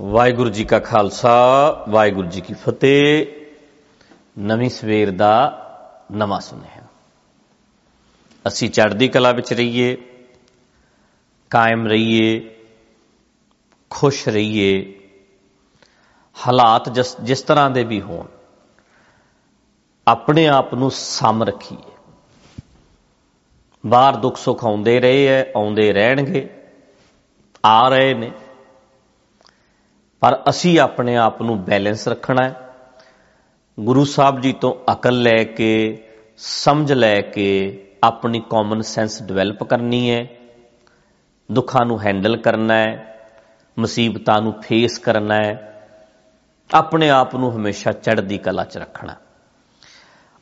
ਵਾਹਿਗੁਰੂ ਜੀ ਕਾ ਖਾਲਸਾ, ਵਾਹਿਗੁਰੂ ਜੀ ਕੀ ਫਤਿਹ। ਨਵੀਂ ਸਵੇਰ ਦਾ ਨਵਾਂ ਸੁਨੇਹਾ। ਅਸੀਂ ਚੜ੍ਹਦੀ ਕਲਾ ਵਿੱਚ ਰਹੀਏ, ਕਾਇਮ ਰਹੀਏ, ਖੁਸ਼ ਰਹੀਏ। ਹਾਲਾਤ ਜਿਸ ਜਿਸ ਤਰ੍ਹਾਂ ਦੇ ਵੀ ਹੋਣ, ਆਪਣੇ ਆਪ ਨੂੰ ਸਮ ਰੱਖੀਏ। ਬਾਹਰ ਦੁੱਖ ਸੁੱਖ ਆਉਂਦੇ ਰਹੇ ਐ, ਆਉਂਦੇ ਰਹਿਣਗੇ, ਆ ਰਹੇ ਨੇ। ਪਰ ਅਸੀਂ ਆਪਣੇ ਆਪ ਨੂੰ ਬੈਲੈਂਸ ਰੱਖਣਾ ਹੈ। ਗੁਰੂ ਸਾਹਿਬ ਜੀ ਤੋਂ ਅਕਲ ਲੈ ਕੇ, ਸਮਝ ਲੈ ਕੇ ਆਪਣੀ ਕਾਮਨ ਸੈਂਸ ਡਿਵੈਲਪ ਕਰਨੀ ਹੈ। ਦੁੱਖਾਂ ਨੂੰ ਹੈਂਡਲ ਕਰਨਾ ਹੈ, ਮੁਸੀਬਤਾਂ ਨੂੰ ਫੇਸ ਕਰਨਾ ਹੈ। ਆਪਣੇ ਆਪ ਨੂੰ ਹਮੇਸ਼ਾ ਚੜ੍ਹਦੀ ਕਲਾ 'ਚ ਰੱਖਣਾ।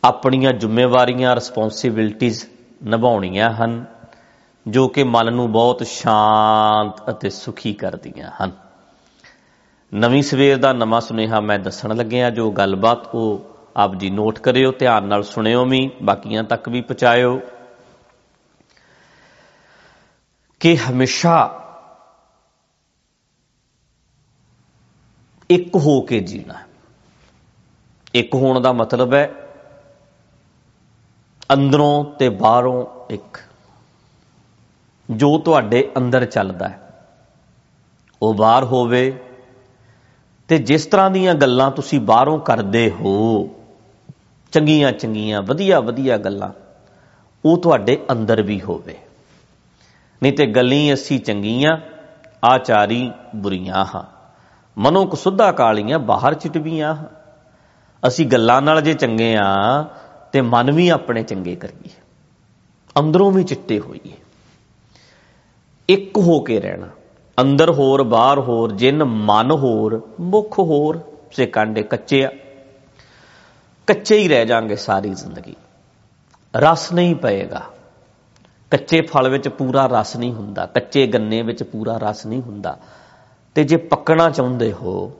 ਆਪਣੀਆਂ ਜ਼ਿੰਮੇਵਾਰੀਆਂ ਰਿਸਪੌਂਸਿਬਿਲਟੀਆਂ ਨਿਭਾਉਣੀਆਂ ਹਨ, ਜੋ ਕਿ ਮਨ ਨੂੰ ਬਹੁਤ ਸ਼ਾਂਤ ਅਤੇ ਸੁਖੀ ਕਰਦੀਆਂ ਹਨ। ਨਵੀਂ ਸਵੇਰ ਦਾ ਨਵਾਂ ਸੁਨੇਹਾ ਮੈਂ ਦੱਸਣ ਲੱਗਿਆ, ਜੋ ਗੱਲਬਾਤ ਉਹ ਆਪ ਜੀ ਨੋਟ ਕਰਿਓ, ਧਿਆਨ ਨਾਲ ਸੁਣਿਓ ਵੀ, ਬਾਕੀਆਂ ਤੱਕ ਵੀ ਪਹੁੰਚਾਇਓ। ਕਿ ਹਮੇਸ਼ਾ ਇੱਕ ਹੋ ਕੇ ਜੀਣਾ ਇੱਕ ਹੋਣ ਦਾ ਮਤਲਬ ਹੈ ਅੰਦਰੋਂ ਤੇ ਬਾਹਰੋਂ ਇੱਕ। ਜੋ ਤੁਹਾਡੇ ਅੰਦਰ ਚੱਲਦਾ ਹੈ, ਉਹ ਬਾਹਰ ਹੋਵੇ ਤੇ ਜਿਸ ਤਰ੍ਹਾਂ ਦੀਆਂ ਗੱਲਾਂ ਤੁਸੀਂ ਬਾਹਰੋਂ ਕਰਦੇ ਹੋ, ਚੰਗੀਆਂ ਚੰਗੀਆਂ, ਵਧੀਆ ਵਧੀਆ ਗੱਲਾਂ, ਉਹ ਤੁਹਾਡੇ ਅੰਦਰ ਵੀ ਹੋਵੇ। ਨਹੀਂ ਤੇ ਗੱਲਾਂ ਅਸੀਂ ਚੰਗੀਆਂ, ਆਚਾਰੀ ਬੁਰੀਆਂ ਹਾਂ। ਮਨੋਂ ਕੁਸੁੱਧਾ ਕਾਲੀਆਂ ਬਾਹਰ ਚਿਟਵੀਆਂ ਹਾਂ। ਅਸੀਂ ਗੱਲਾਂ ਨਾਲ ਜੇ ਚੰਗੇ ਆ ਤੇ ਮਨ ਵੀ ਆਪਣੇ ਚੰਗੇ ਕਰੀਏ। ਅੰਦਰੋਂ ਵੀ ਚਿੱਟੇ ਹੋਈਏ। ਇੱਕ ਹੋ ਕੇ ਰਹਿਣਾ। ਅੰਦਰ ਹੋਰ, ਬਾਹਰ ਹੋਰ, ਜਿੰਨ ਮਨ ਹੋਰ, ਮੁਖ ਹੋਰ, ਸੇ ਕਾਂਡੇ ਕੱਚੇ ਆ। ਕੱਚੇ ਹੀ ਰਹਿ ਜਾਾਂਗੇ ਸਾਰੀ ਜ਼ਿੰਦਗੀ। ਰਸ ਨਹੀਂ ਪਏਗਾ। ਕੱਚੇ ਫਲ ਵਿੱਚ ਪੂਰਾ ਰਸ ਨਹੀਂ ਹੁੰਦਾ। ਕੱਚੇ ਗੰਨੇ ਵਿੱਚ ਪੂਰਾ ਰਸ ਨਹੀਂ ਹੁੰਦਾ। ਤੇ ਜੇ ਪੱਕਣਾ ਚਾਹੁੰਦੇ ਹੋ,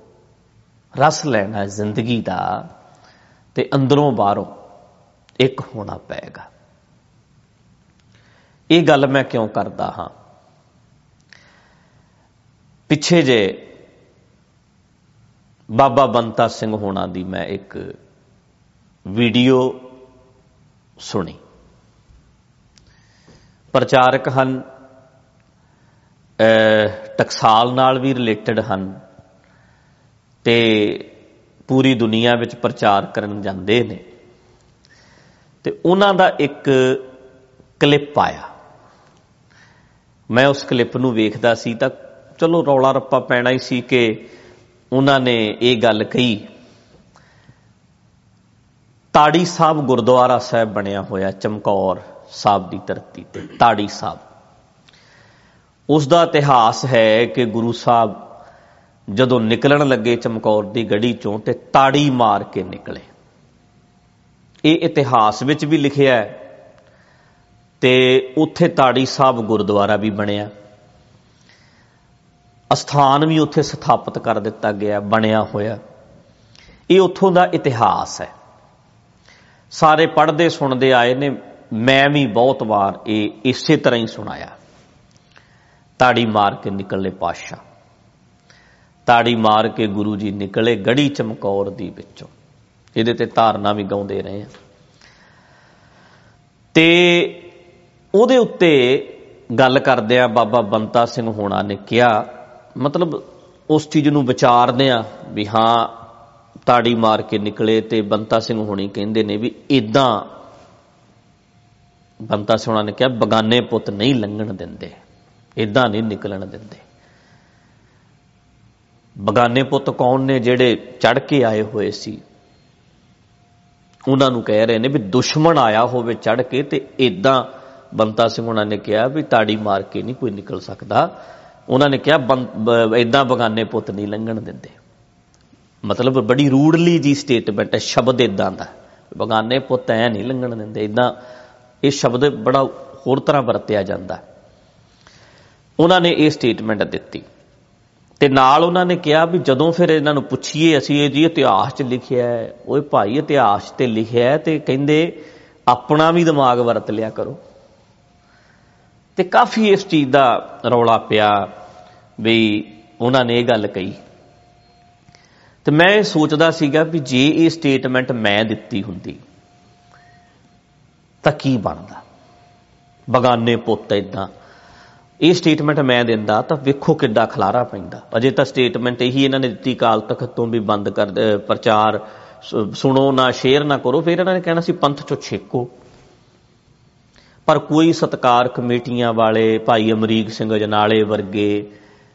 ਰਸ ਲੈਣਾ ਜ਼ਿੰਦਗੀ ਦਾ ਤੇ ਅੰਦਰੋਂ ਬਾਹਰੋਂ ਇੱਕ ਹੋਣਾ ਪਏਗਾ। ਇਹ ਗੱਲ ਮੈਂ ਕਿਉਂ ਕਰਦਾ ਹਾਂ? ਪਿੱਛੇ ਜੇ ਬਾਬਾ ਬੰਤਾ ਸਿੰਘ ਹੋਣਾ ਦੀ ਮੈਂ ਇੱਕ ਵੀਡੀਓ ਸੁਣੀ। ਪ੍ਰਚਾਰਕ ਹਨ ਟਕਸਾਲ ਨਾਲ ਵੀ ਰਿਲੇਟਡ ਹਨ ਤੇ ਪੂਰੀ ਦੁਨੀਆ ਵਿੱਚ ਪ੍ਰਚਾਰ ਕਰਨ ਜਾਂਦੇ ਨੇ। ਤੇ ਉਹਨਾਂ ਦਾ ਇੱਕ ਕਲਿੱਪ ਆਇਆ। ਮੈਂ ਉਸ ਕਲਿੱਪ ਨੂੰ ਵੇਖਦਾ ਸੀ ਤਾਂ ਚਲੋ ਰੌਲਾ ਰੱਪਾ ਪੈਣਾ ਹੀ ਸੀ ਕਿ ਉਹਨਾਂ ਨੇ ਇਹ ਗੱਲ ਕਹੀ। ਤਾੜੀ ਸਾਹਿਬ ਗੁਰਦੁਆਰਾ ਸਾਹਿਬ ਬਣਿਆ ਹੋਇਆ ਚਮਕੌਰ ਸਾਹਿਬ ਦੀ ਧਰਤੀ ਤੇ, ਤਾੜੀ ਸਾਹਿਬ। ਉਸ ਦਾ ਇਤਿਹਾਸ ਹੈ ਕਿ ਗੁਰੂ ਸਾਹਿਬ ਜਦੋਂ ਨਿਕਲਣ ਲੱਗੇ ਚਮਕੌਰ ਦੀ ਗੜੀ ਚੋਂ ਤੇ ਤਾੜੀ ਮਾਰ ਕੇ ਨਿਕਲੇ। ਇਹ ਇਤਿਹਾਸ ਵਿੱਚ ਵੀ ਲਿਖਿਆ ਹੈ ਤੇ ਉੱਥੇ ਤਾੜੀ ਸਾਹਿਬ ਗੁਰਦੁਆਰਾ ਵੀ ਬਣਿਆ। ਅਸਥਾਨ ਵੀ ਉੱਥੇ ਸਥਾਪਿਤ ਕਰ ਦਿੱਤਾ ਗਿਆ, ਬਣਿਆ ਹੋਇਆ। ਇਹ ਉੱਥੋਂ ਦਾ ਇਤਿਹਾਸ ਹੈ। ਸਾਰੇ ਪੜ੍ਹਦੇ ਸੁਣਦੇ ਆਏ ਨੇ, ਮੈਂ ਵੀ ਬਹੁਤ ਵਾਰ ਇਹ ਇਸੇ ਤਰ੍ਹਾਂ ਹੀ ਸੁਣਾਇਆ। ਤਾੜੀ ਮਾਰ ਕੇ ਨਿਕਲੇ ਪਾਸ਼ਾ ਤਾੜੀ ਮਾਰ ਕੇ ਗੁਰੂ ਜੀ ਨਿਕਲੇ ਗੜੀ ਚਮਕੌਰ ਦੀ ਵਿੱਚੋਂ। ਇਹਦੇ ਤੇ ਧਾਰਨਾ ਵੀ ਗਾਉਂਦੇ ਰਹੇ ਆ ਤੇ ਉਹਦੇ ਉੱਤੇ ਗੱਲ ਕਰਦਿਆਂ ਬਾਬਾ ਬੰਤਾ ਸਿੰਘ ਹੋਣਾ ਨੇ ਕਿਹਾ ਮਤਲਬ ਉਸ ਚੀਜ਼ ਨੂੰ ਵਿਚਾਰਦੇ ਆ ਵੀ ਹਾਂ, ਤਾੜੀ ਮਾਰ ਕੇ ਨਿਕਲੇ ਤੇ ਬੰਤਾ ਸਿੰਘ ਹੋਣੀ ਕਹਿੰਦੇ ਨੇ ਵੀ ਇਦਾਂ ਬੰਤਾ ਸਿੰਘ ਨੇ ਕਿਹਾ, ਬਗਾਨੇ ਪੁੱਤ ਨਹੀਂ ਲੰਘਣ ਦਿੰਦੇ ਇਦਾਂ ਨਹੀਂ ਨਿਕਲਣ ਦਿੰਦੇ। ਬਗਾਨੇ ਪੁੱਤ ਕੌਣ ਨੇ ਜਿਹੜੇ ਚੜ ਕੇ ਆਏ ਹੋਏ ਸੀ? ਉਹਨਾਂ ਨੂੰ ਕਹਿ ਰਹੇ ਨੇ ਵੀ ਦੁਸ਼ਮਣ ਆਇਆ ਹੋਵੇ ਚੜ ਕੇ ਤੇ ਇਦਾਂ ਬੰਤਾ ਸਿੰਘ ਉਹਨਾਂ ਨੇ ਕਿਹਾ ਵੀ ਤਾੜੀ ਮਾਰ ਕੇ ਨਹੀਂ ਕੋਈ ਨਿਕਲ ਸਕਦਾ। ਉਹਨਾਂ ਨੇ ਕਿਹਾ ਇਦਾਂ ਬਗਾਨੇ ਪੁੱਤ ਨਹੀਂ ਲੰਘਣ ਦਿੰਦੇ। ਮਤਲਬ ਬੜੀ ਰੂਡਲੀ ਜੀ ਸਟੇਟਮੈਂਟ ਹੈ, ਸ਼ਬਦ ਇਦਾਂ ਦਾ। ਬਗਾਨੇ ਪੁੱਤ ਐ ਨਹੀਂ ਲੰਘਣ ਦਿੰਦੇ ਇਦਾਂ ਇਹ ਸ਼ਬਦ ਬੜਾ ਹੋਰ ਤਰ੍ਹਾਂ ਵਰਤਿਆ ਜਾਂਦਾ। ਉਹਨਾਂ ਨੇ ਇਹ ਸਟੇਟਮੈਂਟ ਦਿੱਤੀ। ਤੇ ਨਾਲ ਉਹਨਾਂ ਨੇ ਕਿਹਾ ਵੀ ਜਦੋਂ ਫਿਰ ਇਹਨਾਂ ਨੂੰ ਪੁੱਛੀਏ, ਅਸੀਂ ਇਹ ਜੀ ਇਤਿਹਾਸ 'ਚ ਲਿਖਿਆ ਹੈ, ਓਏ ਭਾਈ ਇਤਿਹਾਸ ਤੇ ਲਿਖਿਆ ਹੈ ਤੇ ਕਹਿੰਦੇ, ਆਪਣਾ ਵੀ ਦਿਮਾਗ ਵਰਤ ਲਿਆ ਕਰੋ। ਤੇ ਕਾਫੀ ਇਸ ਚੀਜ਼ ਦਾ ਰੌਲਾ ਪਿਆ ਵੀ ਉਹਨਾਂ ਨੇ ਇਹ ਗੱਲ ਕਹੀ। ਤੇ ਮੈਂ ਇਹ ਸੋਚਦਾ ਸੀਗਾ ਵੀ ਜੇ ਇਹ ਸਟੇਟਮੈਂਟ ਮੈਂ ਦਿੱਤੀ ਹੁੰਦੀ, ਤਾਂ ਕੀ ਬਣਦਾ? ਬਗਾਨੇ ਪੁੱਤ ਇਦਾਂ ਇਹ ਸਟੇਟਮੈਂਟ ਮੈਂ ਦਿੰਦਾ ਤਾਂ ਵੇਖੋ ਕਿੱਡਾ ਖਲਾਰਾ ਪੈਂਦਾ। ਅਜੇ ਤਾਂ ਸਟੇਟਮੈਂਟ ਇਹੀ ਇਹਨਾਂ ਨੇ ਦਿੱਤੀ, ਕਾਲ ਤਖਤ ਤੋਂ ਵੀ ਬੰਦ ਕਰ ਪ੍ਰਚਾਰ ਸੁਣੋ ਨਾ, ਸ਼ੇਅਰ ਨਾ ਕਰੋ, ਫਿਰ ਇਹਨਾਂ ਨੇ ਕਹਿਣਾ ਸੀ, ਪੰਥ ਚੋਂ ਛੇਕੋ। ਪਰ ਕੋਈ ਸਤਕਾਰ ਕਮੇਟੀਆਂ ਵਾਲੇ ਭਾਈ ਅਮਰੀਕ ਸਿੰਘ ਜਨਾਲੇ ਵਰਗੇ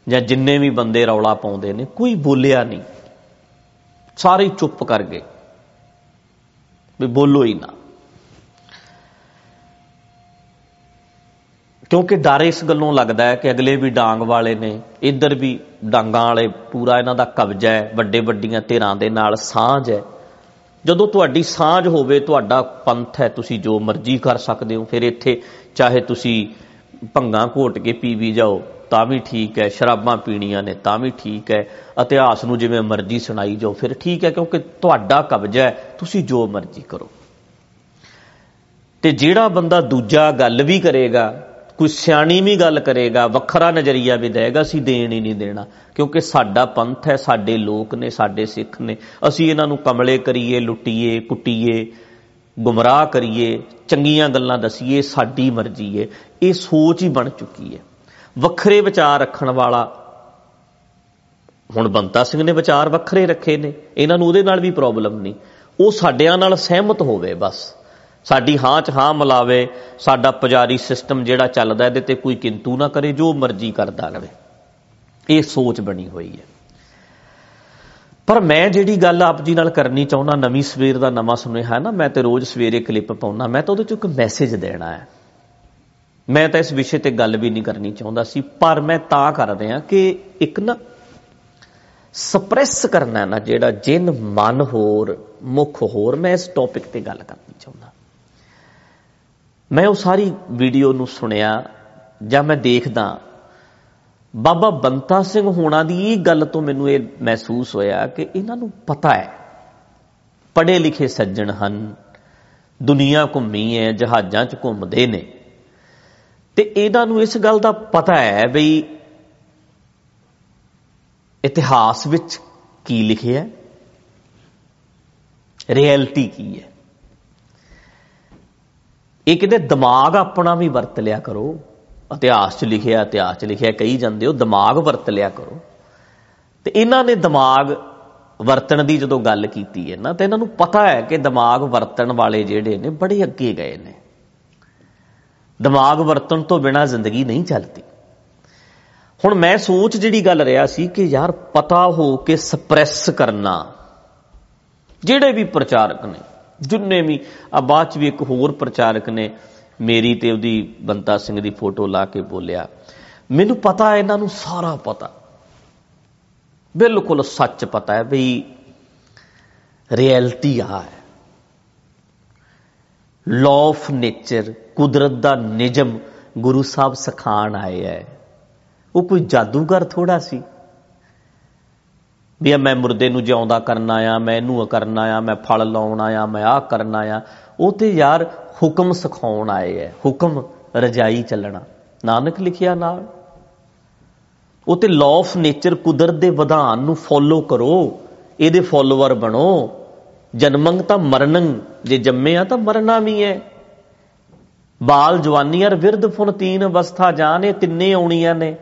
ਜਾਂ ਜਿੰਨੇ ਵੀ ਬੰਦੇ ਰੌਲਾ ਪਾਉਂਦੇ ਨੇ, ਕੋਈ ਬੋਲਿਆ ਨਹੀਂ। ਸਾਰੇ ਚੁੱਪ ਕਰ ਗਏ। ਵੀ ਬੋਲੋ ਹੀ ਨਾ। ਕਿਉਂਕਿ ਡਰ ਇਸ ਗੱਲੋਂ ਲੱਗਦਾ ਹੈ ਕਿ ਅਗਲੇ ਵੀ ਡਾਂਗ ਵਾਲੇ ਨੇ, ਇੱਧਰ ਵੀ ਡਾਂਗਾਂ ਵਾਲੇ ਪੂਰਾ ਇਹਨਾਂ ਦਾ ਕਬਜ਼ਾ ਹੈ ਵੱਡੇ ਵੱਡੀਆਂ ਧਿਰਾਂ ਦੇ ਨਾਲ ਸਾਂਝ ਹੈ। ਜਦੋਂ ਤੁਹਾਡੀ ਸਾਂਝ ਹੋਵੇ, ਤੁਹਾਡਾ ਪੰਥ ਹੈ, ਤੁਸੀਂ ਜੋ ਮਰਜ਼ੀ ਕਰ ਸਕਦੇ ਹੋ। ਫਿਰ ਇੱਥੇ ਚਾਹੇ ਤੁਸੀਂ ਭੰਗਾ ਘੋਟ ਕੇ ਪੀ ਵੀ ਜਾਓ, ਤਾਂ ਵੀ ਠੀਕ ਹੈ। ਸ਼ਰਾਬਾਂ ਪੀਣੀਆਂ ਨੇ, ਤਾਂ ਵੀ ਠੀਕ ਹੈ। ਇਤਿਹਾਸ ਨੂੰ ਜਿਵੇਂ ਮਰਜ਼ੀ ਸੁਣਾਈ ਜਾਓ, ਫਿਰ ਠੀਕ ਹੈ, ਕਿਉਂਕਿ ਤੁਹਾਡਾ ਕਬਜ਼ਾ ਹੈ, ਤੁਸੀਂ ਜੋ ਮਰਜ਼ੀ ਕਰੋ। ਤੇ ਜਿਹੜਾ ਬੰਦਾ ਦੂਜਾ ਗੱਲ ਵੀ ਕਰੇਗਾ ਕੋਈ ਸਿਆਣੀ ਵੀ ਗੱਲ ਕਰੇਗਾ, ਵੱਖਰਾ ਨਜ਼ਰੀਆ ਵੀ ਦੇਗਾ ਅਸੀਂ ਦੇਣ ਹੀ ਨਹੀਂ ਦੇਣਾ। ਕਿਉਂਕਿ ਸਾਡਾ ਪੰਥ ਹੈ, ਸਾਡੇ ਲੋਕ ਨੇ, ਸਾਡੇ ਸਿੱਖ ਨੇ। ਅਸੀਂ ਇਹਨਾਂ ਨੂੰ ਕਮਲੇ ਕਰੀਏ, ਲੁੱਟੀਏ, ਕੁੱਟੀਏ, ਗੁੰਮਰਾਹ ਕਰੀਏ, ਚੰਗੀਆਂ ਗੱਲਾਂ ਦਸੀਏ, ਸਾਡੀ ਮਰਜ਼ੀ ਹੈ ਇਹ ਸੋਚ ਹੀ ਬਣ ਚੁੱਕੀ ਹੈ ਵੱਖਰੇ ਵਿਚਾਰ ਰੱਖਣ ਵਾਲਾ ਹੁਣ ਬੰਤਾ ਸਿੰਘ ਨੇ ਵਿਚਾਰ ਵੱਖਰੇ ਰੱਖੇ ਨੇ। ਇਹਨਾਂ ਨੂੰ ਉਹਦੇ ਨਾਲ ਵੀ ਪ੍ਰੋਬਲਮ ਨਹੀਂ। ਉਹ ਸਾਡਿਆਂ ਨਾਲ ਸਹਿਮਤ ਹੋਵੇ ਬਸ। ਸਾਡੀ ਹਾਂ ਚ ਹਾਂ ਮਿਲਾਵੇ, ਸਾਡਾ ਪੁਜਾਰੀ ਸਿਸਟਮ ਜਿਹੜਾ ਚੱਲਦਾ ਇਹਦੇ ਤੇ ਕੋਈ ਕਿੰਤੂ ਨਾ ਕਰੇ, ਜੋ ਮਰਜ਼ੀ ਕਰਦਾ ਰਹੇ ਇਹ ਸੋਚ ਬਣੀ ਹੋਈ ਹੈ। ਪਰ ਮੈਂ ਜਿਹੜੀ ਗੱਲ ਆਪ ਜੀ ਨਾਲ ਕਰਨੀ ਚਾਹੁੰਦਾ, ਨਵੀਂ ਸਵੇਰ ਦਾ ਨਵਾਂ ਸੁਨੇਹਾ ਨਾ, ਮੈਂ ਤੇ ਰੋਜ਼ ਸਵੇਰੇ ਕਲਿੱਪ ਪਾਉਣਾ, ਮੈਂ ਤਾਂ ਉਹਦੇ ਚ ਇੱਕ ਮੈਸੇਜ ਦੇਣਾ ਹੈ। ਮੈਂ ਤਾਂ ਇਸ ਵਿਸ਼ੇ ਤੇ ਗੱਲ ਵੀ ਨਹੀਂ ਕਰਨੀ ਚਾਹੁੰਦਾ ਸੀ, ਪਰ ਮੈਂ ਤਾਂ ਕਰ ਰਿਹਾ ਕਿ ਇੱਕ ਨਾ ਸਪਰੈਸ ਕਰਨਾ ਨਾ, ਜਿਹੜਾ ਜਿੰਨ ਮਨ ਹੋਰ, ਮੁਖ ਹੋਰ, ਮੈਂ ਇਸ ਟੌਪਿਕ ਤੇ ਗੱਲ ਕਰਨੀ ਚਾਹੁੰਦਾ। ਮੈਂ ਉਹ ਸਾਰੀ ਵੀਡੀਓ ਨੂੰ ਸੁਣਿਆ ਜਾਂ ਮੈਂ ਦੇਖਦਾ, ਬਾਬਾ ਬੰਤਾ ਸਿੰਘ ਹੋਣਾ ਦੀ ਇਹ ਗੱਲ ਤੋਂ ਮੈਨੂੰ ਇਹ ਮਹਿਸੂਸ ਹੋਇਆ ਕਿ ਇਹਨਾਂ ਨੂੰ ਪਤਾ ਹੈ। ਪੜ੍ਹੇ ਲਿਖੇ ਸੱਜਣ ਹਨ, ਦੁਨੀਆ ਘੁੰਮੀ ਹੈ, ਜਹਾਜ਼ਾਂ 'ਚ ਘੁੰਮਦੇ ਨੇ। ਤੇ ਇਹਨਾਂ ਨੂੰ ਇਸ ਗੱਲ ਦਾ ਪਤਾ ਹੈ ਬਈ ਇਤਿਹਾਸ ਵਿੱਚ ਕੀ ਲਿਖਿਆ ਹੈ, ਰਿਐਲਿਟੀ ਕੀ ਹੈ। ਇਹ ਕਿਤੇ ਦਿਮਾਗ ਆਪਣਾ ਵੀ ਵਰਤ ਲਿਆ ਕਰੋ। ਇਤਿਹਾਸ 'ਚ ਲਿਖਿਆ, ਇਤਿਹਾਸ 'ਚ ਲਿਖਿਆ, ਕਹੀ ਜਾਂਦੇ ਹੋ, ਦਿਮਾਗ ਵਰਤ ਲਿਆ ਕਰੋ। ਤੇ ਇਹਨਾਂ ਨੇ ਦਿਮਾਗ ਵਰਤਣ ਦੀ ਜਦੋਂ ਗੱਲ ਕੀਤੀ ਹੈ ਨਾ, ਤੇ ਇਹਨਾਂ ਨੂੰ ਪਤਾ ਹੈ ਕਿ ਦਿਮਾਗ ਵਰਤਣ ਵਾਲੇ ਜਿਹੜੇ ਨੇ, ਬੜੇ ਅੱਗੇ ਗਏ ਨੇ। ਦਿਮਾਗ ਵਰਤਣ ਤੋਂ ਬਿਨਾ ਜ਼ਿੰਦਗੀ ਨਹੀਂ ਚੱਲਦੀ। ਹੁਣ ਮੈਂ ਸੋਚ ਜਿਹੜੀ ਗੱਲ ਰਿਹਾ ਸੀ ਕਿ ਯਾਰ ਪਤਾ ਹੋ ਕੇ ਸਪਰੈਸ ਕਰਨਾ, ਜਿਹੜੇ ਵੀ ਪ੍ਰਚਾਰਕ ਨੇ ਜਿੰਨੇ ਵੀ। ਆ ਬਾਅਦ ਚ ਵੀ ਇੱਕ ਹੋਰ ਪ੍ਰਚਾਰਕ ਨੇ ਮੇਰੀ ਤੇ ਉਹਦੀ ਬੰਤਾ ਸਿੰਘ ਦੀ ਫੋਟੋ ਲਾ ਕੇ ਬੋਲਿਆ, ਮੈਨੂੰ ਪਤਾ ਹੈ, ਇਹਨਾਂ ਨੂੰ ਸਾਰਾ ਪਤਾ। ਬਿਲਕੁਲ ਸੱਚ ਪਤਾ ਹੈ ਵੀ ਰਿਐਲਿਟੀ ਆ ਹੈ। ਲਾਅ ਆਫ ਨੇਚਰ ਕੁਦਰਤ ਦਾ ਨਿਯਮ ਗੁਰੂ ਸਾਹਿਬ ਸਿਖਾਣ ਆਏ ਹੈ। ਉਹ ਕੋਈ ਜਾਦੂਗਰ ਥੋੜਾ ਸੀ। ਵੀ ਮੈਂ ਮੁਰਦੇ ਨੂੰ ਜਿਉਂਦਾ ਕਰਨਾ ਆ ਮੈਂ ਇਹਨੂੰ ਕਰਨਾ ਆ ਮੈਂ ਫਲ ਲਾਉਣ ਆਇਆ, ਮੈਂ ਆਹ ਕਰਨਾ ਆ ਉਹ ਤੇ ਯਾਰ ਹੁਕਮ ਸਿਖਾਉਣ ਆਏ ਹੈ ਹੁਕਮ ਰਜਾਈ ਚੱਲਣਾ। ਨਾਨਕ ਲਿਖਿਆ ਨਾਲ। ਉਹ ਤੇ ਲਾਅ ਆਫ ਨੇਚਰ ਕੁਦਰਤ ਦੇ ਵਿਧਾਨ ਨੂੰ ਫੋਲੋ ਕਰੋ, ਇਹਦੇ ਫੋਲੋਅਰ ਬਣੋ। ਜਨਮੰਗ ਤਾਂ ਮਰਨੰ, ਜੇ ਜੰਮੇ ਆ ਤਾਂ ਮਰਨਾ ਵੀ ਹੈ ਬਾਲ ਜਵਾਨੀ ਅਰ ਵਿਰਧ ਫੁਨ ਤੀਨ ਅਵਸਥਾ ਜਾਨ, ਇਹ ਤਿੰਨੇ ਆਉਣੀਆਂ ਨੇ।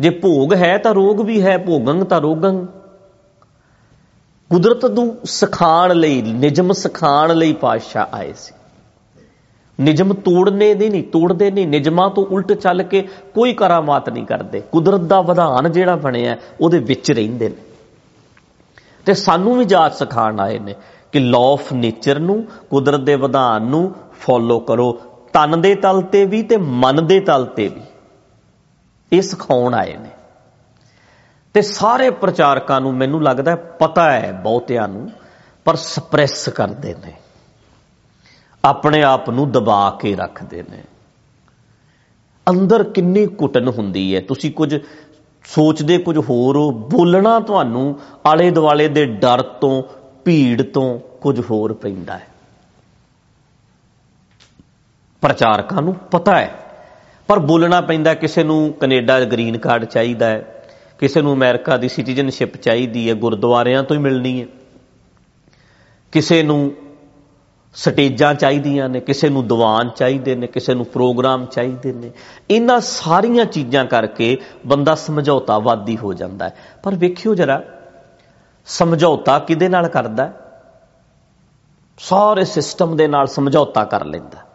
ਜੇ ਭੋਗ ਹੈ ਤਾਂ ਰੋਗ ਵੀ ਹੈ ਭੋਗੰ ਤਾਂ ਰੋਗੰ ਕੁਦਰਤ ਨੂੰ ਸਿਖਾਣ ਲਈ ਨਿਜਮ ਸਿਖਾਣ ਲਈ ਪਾਤਸ਼ਾਹ ਆਏ ਸੀ। ਨਿਜਮ ਤੋੜਨੇ ਦੇ ਨਹੀਂ, ਤੋੜਦੇ ਨਹੀਂ ਨਿਜਮਾਂ ਤੋਂ ਉਲਟ ਚੱਲ ਕੇ ਕੋਈ ਕਰਾਮਾਤ ਨਹੀਂ ਕਰਦੇ। ਕੁਦਰਤ ਦਾ ਵਿਧਾਨ ਜਿਹੜਾ ਬਣਿਆ, ਉਹਦੇ ਵਿੱਚ ਰਹਿੰਦੇ ਨੇ। ਤੇ ਸਾਨੂੰ ਵੀ ਜਾਤ ਸਿਖਾਣ ਆਏ ਨੇ ਕਿ ਲਾਅ ਆਫ ਨੇਚਰ ਨੂੰ, ਕੁਦਰਤ ਦੇ ਵਿਧਾਨ ਨੂੰ ਫੋਲੋ ਕਰੋ। ਤਨ ਦੇ ਤਲ ਤੇ ਵੀ ਤੇ ਮਨ ਦੇ ਤਲ ਤੇ ਵੀ। ਇਹ ਸਿਖਾਉਣ ਆਏ ਨੇ। ਤੇ ਸਾਰੇ ਪ੍ਰਚਾਰਕਾਂ ਨੂੰ ਮੈਨੂੰ ਲੱਗਦਾ ਪਤਾ ਹੈ ਬਹੁਤਿਆਂ ਨੂੰ, ਪਰ ਸਪਰੈਸ ਕਰਦੇ ਨੇ। ਆਪਣੇ ਆਪ ਨੂੰ ਦਬਾ ਕੇ ਰੱਖਦੇ ਨੇ। ਅੰਦਰ ਕਿੰਨੀ ਕੁਟਨ ਹੁੰਦੀ ਹੈ। ਤੁਸੀਂ ਕੁਝ ਸੋਚਦੇ, ਕੁਝ ਹੋਰ ਹੋ, ਬੋਲਣਾ ਤੁਹਾਨੂੰ ਆਲੇ ਦੁਆਲੇ ਦੇ ਡਰ ਤੋਂ, ਭੀੜ ਤੋਂ ਕੁਝ ਹੋਰ ਪੈਂਦਾ ਹੈ। ਪ੍ਰਚਾਰਕਾਂ ਨੂੰ ਪਤਾ ਹੈ। ਪਰ ਬੋਲਣਾ ਪੈਂਦਾ, ਕਿਸੇ ਨੂੰ ਕੈਨੇਡਾ ਗ੍ਰੀਨ ਕਾਰਡ ਚਾਹੀਦਾ ਹੈ, ਕਿਸੇ ਨੂੰ ਅਮਰੀਕਾ ਦੀ ਸਿਟੀਜ਼ਨਸ਼ਿਪ ਚਾਹੀਦੀ ਹੈ, ਗੁਰਦੁਆਰਿਆਂ ਤੋਂ ਹੀ ਮਿਲਣੀ ਹੈ। ਕਿਸੇ ਨੂੰ ਸਟੇਜਾਂ ਚਾਹੀਦੀਆਂ ਨੇ, ਕਿਸੇ ਨੂੰ ਦੀਵਾਨ ਚਾਹੀਦੇ ਨੇ, ਕਿਸੇ ਨੂੰ ਪ੍ਰੋਗਰਾਮ ਚਾਹੀਦੇ ਨੇ। ਇਹਨਾਂ ਸਾਰੀਆਂ ਚੀਜ਼ਾਂ ਕਰਕੇ ਬੰਦਾ ਸਮਝੌਤਾਵਾਦੀ ਹੋ ਜਾਂਦਾ ਹੈ। ਪਰ ਵੇਖਿਓ ਜਰਾ, ਸਮਝੌਤਾ ਕਿਹਦੇ ਨਾਲ ਕਰਦਾ ਹੈ? ਸਾਰੇ ਸਿਸਟਮ ਦੇ ਨਾਲ ਸਮਝੌਤਾ ਕਰ ਲੈਂਦਾ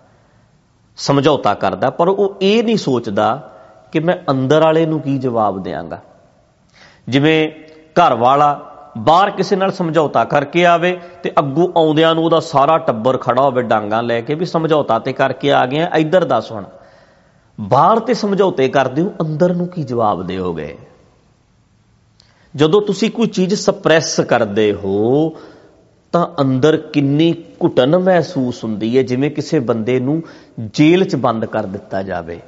ਸਮਝੌਤਾ ਕਰਦਾ, ਪਰ ਉਹ ਇਹ ਨਹੀਂ ਸੋਚਦਾ ਕਿ ਮੈਂ ਅੰਦਰ ਵਾਲੇ ਨੂੰ ਕੀ ਜਵਾਬ ਦੇਵਾਂਗਾ ਜਿਵੇਂ ਘਰ ਵਾਲਾ ਬਾਹਰ ਕਿਸੇ ਨਾਲ ਸਮਝੌਤਾ ਕਰਕੇ ਆਵੇ ਤੇ ਅੱਗੋਂ ਆਉਂਦਿਆਂ ਨੂੰ ਉਹਦਾ ਸਾਰਾ ਟੱਬਰ ਖੜਾ ਹੋਵੇ ਡਾਂਗਾ ਲੈ ਕੇ ਵੀ ਸਮਝੌਤਾ ਤੇ ਕਰਕੇ ਆ ਗਏ ਆ ਇੱਧਰ ਦੱਸ ਹੁਣ। ਬਾਹਰ ਤੇ ਸਮਝੌਤੇ ਕਰਦੇ ਹੋ, ਅੰਦਰ ਨੂੰ ਕੀ ਜਵਾਬ ਦਿਓਗੇ? ਜਦੋਂ ਤੁਸੀਂ ਕੋਈ ਚੀਜ਼ ਸਪਰੈਸ ਕਰਦੇ ਹੋ ਤਾਂ ਅੰਦਰ ਕਿੰਨੀ ਘੁਟਨ ਮਹਿਸੂਸ ਹੁੰਦੀ ਹੈ, ਜਿਵੇਂ ਕਿਸੇ ਬੰਦੇ ਨੂੰ ਜੇਲ੍ਹ 'ਚ ਬੰਦ ਕਰ ਦਿੱਤਾ ਜਾਵੇ।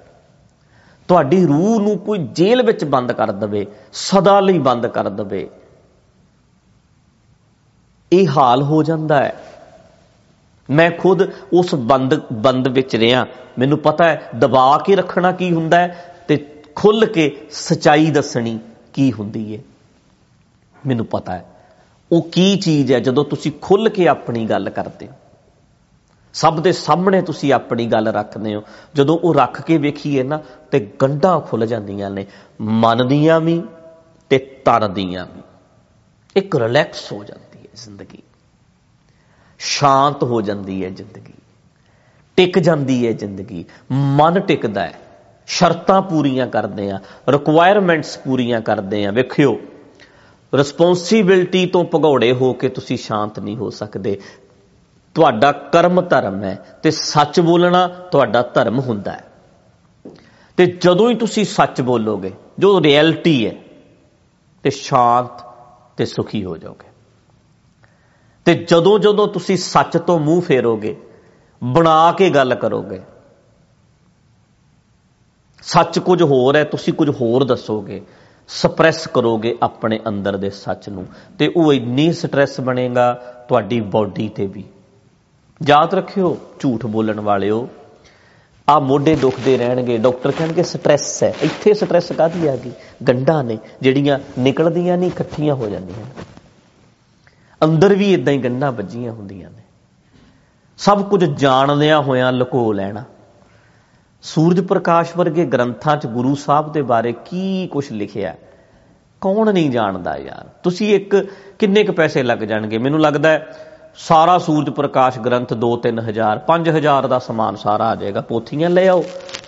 ਤੁਹਾਡੀ ਰੂਹ ਨੂੰ ਕੋਈ ਜੇਲ੍ਹ ਵਿੱਚ ਬੰਦ ਕਰ ਦਵੇ, ਸਦਾ ਲਈ ਬੰਦ ਕਰ ਦਵੇ। ਇਹ ਹਾਲ ਹੋ ਜਾਂਦਾ ਹੈ। ਮੈਂ ਖੁਦ ਉਸ ਬੰਦ ਬੰਦ ਵਿੱਚ ਰਿਹਾ। ਮੈਨੂੰ ਪਤਾ ਹੈ, ਦਬਾ ਕੇ ਰੱਖਣਾ ਕੀ ਹੁੰਦਾ ਹੈ ਤੇ ਖੁੱਲ ਕੇ ਸਚਾਈ ਦੱਸਣੀ ਕੀ ਹੁੰਦੀ ਹੈ। ਮੈਨੂੰ ਪਤਾ ਹੈ। ਉਹ ਕੀ ਚੀਜ਼ ਹੈ ਜਦੋਂ ਤੁਸੀਂ ਖੁੱਲ ਕੇ ਆਪਣੀ ਗੱਲ ਕਰਦੇ ਹੋ? ਸਭ ਦੇ ਸਾਹਮਣੇ ਤੁਸੀਂ ਆਪਣੀ ਗੱਲ ਰੱਖਦੇ ਹੋ। ਜਦੋਂ ਉਹ ਰੱਖ ਕੇ ਵੇਖੀਏ ਨਾ, ਤੇ ਗੰਢਾਂ ਖੁੱਲ ਜਾਂਦੀਆਂ ਨੇ। ਮਨ ਦੀਆਂ ਵੀ ਤੇ ਤਨ ਦੀਆਂ ਵੀ। ਇੱਕ ਰਿਲੈਕਸ ਹੋ ਜਾਂਦੀ ਹੈ ਜ਼ਿੰਦਗੀ। ਸ਼ਾਂਤ ਹੋ ਜਾਂਦੀ ਹੈ ਜ਼ਿੰਦਗੀ। ਟਿਕ ਜਾਂਦੀ ਹੈ ਜ਼ਿੰਦਗੀ। ਮਨ ਟਿਕਦਾ ਹੈ। ਸ਼ਰਤਾਂ ਪੂਰੀਆਂ ਕਰਦੇ ਆ ਰਿਕੁਆਇਰਮੈਂਟਸ ਪੂਰੀਆਂ ਕਰਦੇ ਆ ਵੇਖਿਓ। ਰਿਸਪੌਂਸਿਬਿਲਟੀ ਤੋਂ ਭਗੌੜੇ ਹੋ ਕੇ ਤੁਸੀਂ ਸ਼ਾਂਤ ਨਹੀਂ ਹੋ ਸਕਦੇ। ਤੁਹਾਡਾ ਕਰਮ ਧਰਮ ਹੈ ਤੇ ਸੱਚ ਬੋਲਣਾ ਤੁਹਾਡਾ ਧਰਮ ਹੁੰਦਾ ਹੈ। ਤੇ ਜਦੋਂ ਹੀ ਤੁਸੀਂ ਸੱਚ ਬੋਲੋਗੇ, ਜੋ ਰਿਐਲਿਟੀ ਹੈ, ਤੇ ਸ਼ਾਂਤ ਤੇ ਸੁਖੀ ਹੋ ਜਾਓਗੇ। ਤੇ ਜਦੋਂ ਜਦੋਂ ਤੁਸੀਂ ਸੱਚ ਤੋਂ ਮੂੰਹ ਫੇਰੋਗੇ, ਬਣਾ ਕੇ ਗੱਲ ਕਰੋਗੇ, ਸੱਚ ਕੁਝ ਹੋਰ ਹੈ, ਤੁਸੀਂ ਕੁਝ ਹੋਰ ਦੱਸੋਗੇ ਸਪਰੈਸ ਕਰੋਗੇ ਆਪਣੇ ਅੰਦਰ ਦੇ ਸੱਚ ਨੂੰ। ਤੇ ਉਹ ਇੰਨੀ ਸਟ੍ਰੈਸ ਬਣੇਗਾ ਤੁਹਾਡੀ ਬਾਡੀ ਤੇ ਵੀ। ਯਾਦ ਰੱਖਿਓ, ਝੂਠ ਬੋਲਣ ਵਾਲਿਓ, ਆ ਮੋਢੇ ਦੁਖਦੇ ਰਹਿਣਗੇ। ਡਾਕਟਰ ਕਹਿਣਗੇ ਸਟ੍ਰੈਸ ਹੈ। ਇੱਥੇ ਸਟ੍ਰੈਸ ਕਾਦੀ ਆ ਗਈ? ਗੰਢਾਂ ਨੇ, ਜਿਹੜੀਆਂ ਨਿਕਲਦੀਆਂ ਨਹੀਂ, ਇਕੱਠੀਆਂ ਹੋ ਜਾਂਦੀਆਂ ਅੰਦਰ ਵੀ ਇਦਾਂ ਹੀ ਗੰਢਾਂ ਵੱਜੀਆਂ ਹੁੰਦੀਆਂ ਨੇ। ਸਭ ਕੁਝ ਜਾਣਦਿਆਂ ਹੋਇਆਂ ਲੁਕੋ ਲੈਣਾ। ਸੂਰਜ ਪ੍ਰਕਾਸ਼ ਵਰਗੇ ਗ੍ਰੰਥਾਂ 'ਚ ਗੁਰੂ ਸਾਹਿਬ ਦੇ ਬਾਰੇ ਕੀ ਕੁਝ ਲਿਖਿਆ ਕੌਣ ਨਹੀਂ ਜਾਣਦਾ ਯਾਰ? ਤੁਸੀਂ ਇੱਕ ਕਿੰਨੇ ਕ ਪੈਸੇ ਲੱਗ ਜਾਣਗੇ? ਮੈਨੂੰ ਲੱਗਦਾ ਹੈ ਸਾਰਾ ਸੂਰਜ ਪ੍ਰਕਾਸ਼ ਗ੍ਰੰਥ 2-3000 5000 ਦਾ ਸਮਾਨ ਸਾਰਾ ਆ ਜਾਏਗਾ। ਪੋਥੀਆਂ ਲੈ ਆਓ,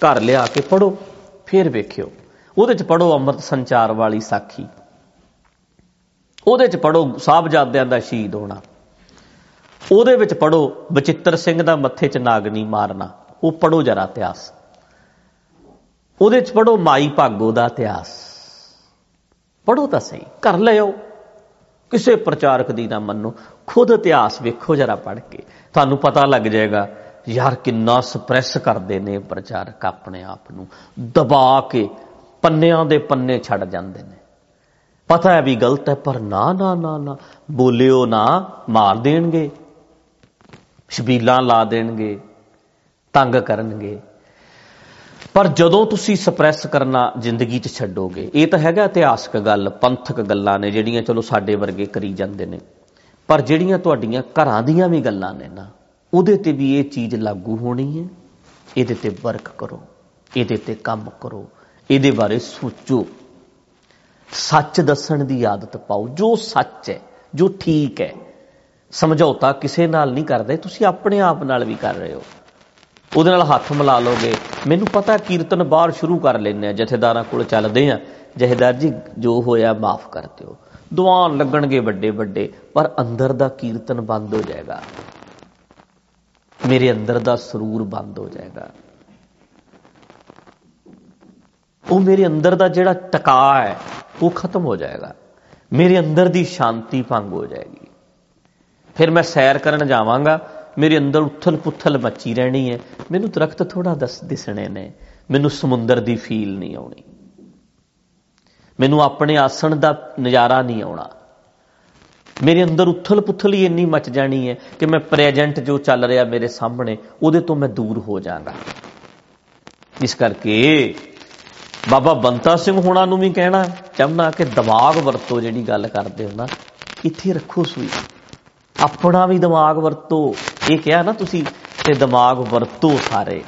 ਘਰ ਲਿਆ ਕੇ ਪੜੋ ਫਿਰ ਵੇਖਿਓ। ਉਹਦੇ 'ਚ ਪੜੋ ਅੰਮ੍ਰਿਤ ਸੰਚਾਰ ਵਾਲੀ ਸਾਖੀ। ਉਹਦੇ 'ਚ ਪੜੋ ਸਾਹਿਬਜ਼ਾਦਿਆਂ ਦਾ ਸ਼ਹੀਦ ਹੋਣਾ। ਉਹਦੇ ਵਿੱਚ ਪੜੋ ਬਚਿੱਤਰ ਸਿੰਘ ਦਾ ਮੱਥੇ 'ਚ ਨਾਗਨੀ ਮਾਰਨਾ। ਉਹ ਪੜੋ ਜਰਾ ਇਤਿਹਾਸ। ਉਹਦੇ 'ਚ ਪੜੋ ਮਾਈ ਭਾਗੋ ਦਾ ਇਤਿਹਾਸ। ਪੜੋ ਤਾਂ ਸਹੀ ਕਰ ਲਿਓ ਕਿਸੇ ਪ੍ਰਚਾਰਕ ਦੀ ਨਾ ਮੰਨੋ। ਖੁਦ ਇਤਿਹਾਸ ਵੇਖੋ ਜਰਾ ਪੜ੍ਹ ਕੇ। ਤੁਹਾਨੂੰ ਪਤਾ ਲੱਗ ਜਾਏਗਾ, ਯਾਰ ਕਿੰਨਾ ਸਪਰੈਸ ਕਰਦੇ ਨੇ ਪ੍ਰਚਾਰਕ ਆਪਣੇ ਆਪ ਨੂੰ। ਦਬਾ ਕੇ ਪੰਨਿਆਂ ਦੇ ਪੰਨੇ ਛੱਡ ਜਾਂਦੇ ਨੇ। ਪਤਾ ਹੈ ਵੀ ਗਲਤ ਹੈ, ਪਰ ਨਾ ਨਾ ਨਾ ਨਾ। ਬੋਲਿਓ ਨਾ, ਮਾਰ ਦੇਣਗੇ। ਸ਼ਬੀਲਾਂ ਲਾ ਦੇਣਗੇ। ਤੰਗ ਕਰਨਗੇ। ਪਰ ਜਦੋਂ ਤੁਸੀਂ ਸਪਰੈਸ ਕਰਨਾ ਜ਼ਿੰਦਗੀ 'ਚ ਛੱਡੋਗੇ, ਇਹ ਤਾਂ ਹੈਗਾ ਇਤਿਹਾਸਕ ਗੱਲ, ਪੰਥਕ ਗੱਲਾਂ ਨੇ ਜਿਹੜੀਆਂ ਚਲੋ ਸਾਡੇ ਵਰਗੇ ਕਰੀ ਜਾਂਦੇ ਨੇ। ਪਰ ਜਿਹੜੀਆਂ ਤੁਹਾਡੀਆਂ ਘਰਾਂ ਦੀਆਂ ਵੀ ਗੱਲਾਂ ਨੇ ਨਾ, ਉਹਦੇ ਤੇ ਵੀ ਇਹ ਚੀਜ਼ ਲਾਗੂ ਹੋਣੀ ਹੈ। ਇਹਦੇ ਤੇ ਵਰਕ ਕਰੋ, ਇਹਦੇ ਤੇ ਕੰਮ ਕਰੋ, ਇਹਦੇ ਬਾਰੇ ਸੋਚੋ। ਸੱਚ ਦੱਸਣ ਦੀ ਆਦਤ ਪਾਓ, ਜੋ ਸੱਚ ਹੈ, ਜੋ ਠੀਕ ਹੈ। ਸਮਝੌਤਾ ਕਿਸੇ ਨਾਲ ਨਹੀਂ ਕਰਦੇ, ਤੁਸੀਂ ਆਪਣੇ ਆਪ ਨਾਲ ਵੀ ਕਰ ਰਹੇ ਹੋ। ਉਹਦੇ ਨਾਲ ਹੱਥ ਮਿਲਾ ਲੋਗੇ। ਮੈਨੂੰ ਪਤਾ ਕੀਰਤਨ ਬਾਹਰ ਸ਼ੁਰੂ ਕਰ ਲੈਨੇ ਆ ਜਥੇਦਾਰਾਂ ਕੋਲ ਚੱਲਦੇ ਆ ਜਹੇਦਾਰ ਜੀ, ਜੋ ਹੋਇਆ ਮਾਫ ਕਰ ਦਿਓ। ਦੁਆਨ ਲੱਗਣਗੇ ਵੱਡੇ ਵੱਡੇ, ਪਰ ਅੰਦਰ ਦਾ ਕੀਰਤਨ ਬੰਦ ਹੋ ਜਾਏਗਾ। ਮੇਰੇ ਅੰਦਰ ਦਾ ਸਰੂਰ ਬੰਦ ਹੋ ਜਾਏਗਾ। ਉਹ ਮੇਰੇ ਅੰਦਰ ਦਾ ਜਿਹੜਾ ਟਕਾ ਹੈ, ਉਹ ਖਤਮ ਹੋ ਜਾਏਗਾ। ਮੇਰੇ ਅੰਦਰ ਦੀ ਸ਼ਾਂਤੀ ਭੰਗ ਹੋ ਜਾਏਗੀ। ਫਿਰ ਮੈਂ ਸੈਰ ਕਰਨ ਜਾਵਾਂਗਾ। ਮੇਰੇ ਅੰਦਰ ਉਥਲ ਪੁਥਲ ਮੱਚੀ ਰਹਿਣੀ ਹੈ। ਮੈਨੂੰ ਦਰਖਤ ਥੋੜਾ ਦਸ ਦਿਸਣੇ ਨੇ। ਮੈਨੂੰ ਸਮੁੰਦਰ ਦੀ ਫੀਲ ਨਹੀਂ ਆਉਣੀ। ਮੈਨੂੰ ਆਪਣੇ ਆਸਣ ਦਾ ਨਜ਼ਾਰਾ ਨਹੀਂ ਆਉਣਾ। ਮੇਰੇ ਅੰਦਰ ਉਥਲ ਪੁਥਲ ਹੀ ਇੰਨੀ ਮਚ ਜਾਣੀ ਹੈ ਕਿ ਮੈਂ ਪ੍ਰੈਜੈਂਟ ਜੋ ਚੱਲ ਰਿਹਾ ਮੇਰੇ ਸਾਹਮਣੇ, ਉਹਦੇ ਤੋਂ ਮੈਂ ਦੂਰ ਹੋ ਜਾਵਾਂਗਾ ਇਸ ਕਰਕੇ ਬਾਬਾ ਬੰਤਾ ਸਿੰਘ ਹੋਣਾ ਨੂੰ ਵੀ ਕਹਿਣਾ ਚਾਹੁੰਦਾ ਕਿ ਦਿਮਾਗ ਵਰਤੋ ਜਿਹੜੀ ਗੱਲ ਕਰਦੇ ਹੋ ਨਾ, ਇੱਥੇ ਰੱਖੋ ਸੂਈ। ਆਪਣਾ ਵੀ ਦਿਮਾਗ ਵਰਤੋ। ਇਹ ਕਿਹਾ ਨਾ, ਤੁਸੀਂ ਤੇ ਦਿਮਾਗ ਵਰਤੋ ਸਾਰੇ।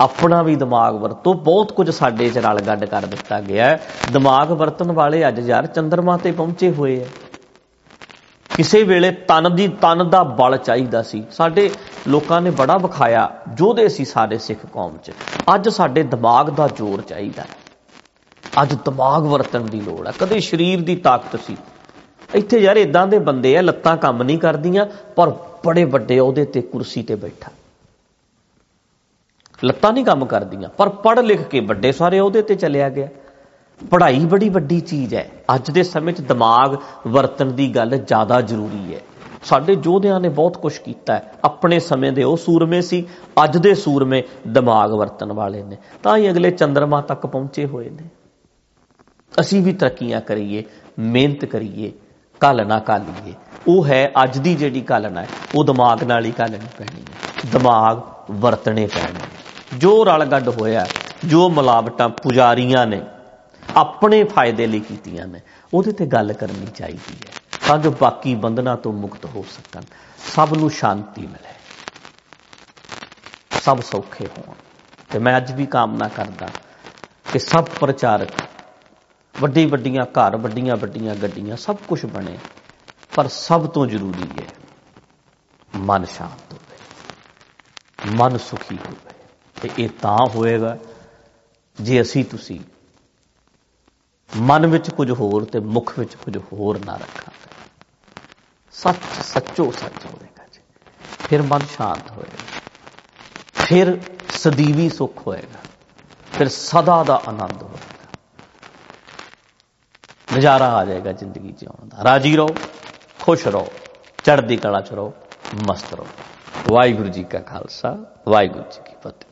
ਆਪਣਾ ਵੀ ਦਿਮਾਗ ਵਰਤੋ, ਬਹੁਤ ਕੁਝ ਸਾਡੇ ਚ ਰਲ ਗੱਡ ਕਰ ਦਿੱਤਾ ਗਿਆ ਹੈ। ਦਿਮਾਗ ਵਰਤਣ ਵਾਲੇ ਅੱਜ ਯਾਰ ਚੰਦਰਮਾ ਤੇ ਪਹੁੰਚੇ ਹੋਏ ਆ ਕਿਸੇ ਵੇਲੇ ਤਨ ਦੀ, ਤਨ ਦਾ ਬਲ ਚਾਹੀਦਾ ਸੀ। ਸਾਡੇ ਲੋਕਾਂ ਨੇ ਬੜਾ ਵਿਖਾਇਆ, ਜੋਧੇ ਸੀ ਸਾਡੇ ਸਿੱਖ ਕੌਮ 'ਚ। ਅੱਜ ਸਾਡੇ ਦਿਮਾਗ ਦਾ ਜ਼ੋਰ ਚਾਹੀਦਾ ਹੈ। ਅੱਜ ਦਿਮਾਗ ਵਰਤਣ ਦੀ ਲੋੜ ਹੈ। ਕਦੇ ਸਰੀਰ ਦੀ ਤਾਕਤ ਸੀ ਇੱਥੇ ਯਾਰ ਇਦਾਂ ਦੇ ਬੰਦੇ ਆ, ਲੱਤਾਂ ਕੰਮ ਨਹੀਂ ਕਰਦੀਆਂ, ਪਰ ਬੜੇ ਵੱਡੇ ਅਹੁਦੇ ਤੇ ਕੁਰਸੀ ਤੇ ਬੈਠਾ। ਲੱਤਾਂ ਨਹੀਂ ਕੰਮ ਕਰਦੀਆਂ, ਪਰ ਪੜ੍ਹ ਲਿਖ ਕੇ ਵੱਡੇ ਸਾਰੇ ਅਹੁਦੇ ਤੇ ਚਲਿਆ ਗਿਆ। ਪੜ੍ਹਾਈ ਬੜੀ ਵੱਡੀ ਚੀਜ਼ ਹੈ। ਅੱਜ ਦੇ ਸਮੇਂ 'ਚ ਦਿਮਾਗ ਵਰਤਣ ਦੀ ਗੱਲ ਜ਼ਿਆਦਾ ਜ਼ਰੂਰੀ ਹੈ। ਸਾਡੇ ਯੋਧਿਆਂ ਨੇ ਬਹੁਤ ਕੁਝ ਕੀਤਾ ਹੈ। ਆਪਣੇ ਸਮੇਂ ਦੇ ਉਹ ਸੂਰਮੇ ਸੀ, ਅੱਜ ਦੇ ਸੂਰਮੇ ਦਿਮਾਗ ਵਰਤਣ ਵਾਲੇ ਨੇ। ਤਾਂ ਹੀ ਅਗਲੇ ਚੰਦਰਮਾ ਤੱਕ ਪਹੁੰਚੇ ਹੋਏ ਨੇ। ਅਸੀਂ ਵੀ ਤਰੱਕੀਆਂ ਕਰੀਏ, ਮਿਹਨਤ ਕਰੀਏ ਕੱਲ ਨਾ ਕਾਲੀਏ ਉਹ ਹੈ ਅੱਜ ਦੀ ਜਿਹੜੀ ਕਾਲਨਾ ਹੈ, ਉਹ ਦਿਮਾਗ ਨਾਲ ਹੀ ਕਾਲਣੀ ਪੈਣੀ ਹੈ। ਦਿਮਾਗ ਵਰਤਣੇ ਪੈਣੇ ਜੋ ਰਲ ਗੱਡ ਹੋਇਆ, ਜੋ ਮਲਾਵਟਾਂ ਪੁਜਾਰੀਆਂ ਨੇ, ਆਪਣੇ ਫਾਇਦੇ ਲਈ ਕੀਤੀਆਂ ਨੇ, ਉਹਦੇ ਤੇ ਗੱਲ ਕਰਨੀ ਚਾਹੀਦੀ ਹੈ ਤਾਂ ਜੋ ਬਾਕੀ ਬੰਧਨਾਂ ਤੋਂ ਮੁਕਤ ਹੋ ਸਕਣ। ਸਭ ਨੂੰ ਸ਼ਾਂਤੀ ਮਿਲੇ। ਸਭ ਸੌਖੇ ਹੋਣ। ਤੇ ਮੈਂ ਅੱਜ ਵੀ ਕਾਮਨਾ ਕਰਦਾ ਕਿ ਸਭ ਪ੍ਰਚਾਰਕ ਵੱਡੀ ਵੱਡੀਆਂ ਘਰ ਵੱਡੀਆਂ ਵੱਡੀਆਂ ਗੱਡੀਆਂ, ਸਭ ਕੁਝ ਬਣੇ। ਪਰ ਸਭ ਤੋਂ ਜ਼ਰੂਰੀ ਹੈ ਮਨ ਸ਼ਾਂਤ ਹੋਵੇ। ਮਨ ਸੁਖੀ ਹੋਵੇ। ਤੇ ਇਹ ਤਾਂ ਹੋਏਗਾ, ਜੇ ਅਸੀਂ ਤੁਸੀਂ ਮਨ ਵਿੱਚ ਕੁਝ ਹੋਰ ਤੇ ਮੁਖ ਵਿੱਚ ਕੁਝ ਹੋਰ ਨਾ ਰੱਖਾਂਗੇ। ਸੱਚ ਸੱਚੋ ਸੱਚ ਹੋਵੇਗਾ ਜੀ। ਫਿਰ ਮਨ ਸ਼ਾਂਤ ਹੋਏਗਾ। ਫਿਰ ਸਦੀਵੀ ਸੁਖ ਹੋਏਗਾ। ਫਿਰ ਸਦਾ ਦਾ ਆਨੰਦ ਹੋਏਗਾ। ਨਜ਼ਾਰਾ ਆ ਜਾਏਗਾ ਜ਼ਿੰਦਗੀ ਜਿਉਣ ਦਾ। ਰਾਜੀ ਰਹੋ, ਖੁਸ਼ ਰਹੋ, ਚੜ੍ਹਦੀ ਕਲਾ ਚ ਰਹੋ, ਮਸਤ ਰਹੋ। ਵਾਹਿਗੁਰੂ ਜੀ ਕਾ ਖਾਲਸਾ, ਵਾਹਿਗੁਰੂ ਜੀ ਕੀ ਫਤਿਹ।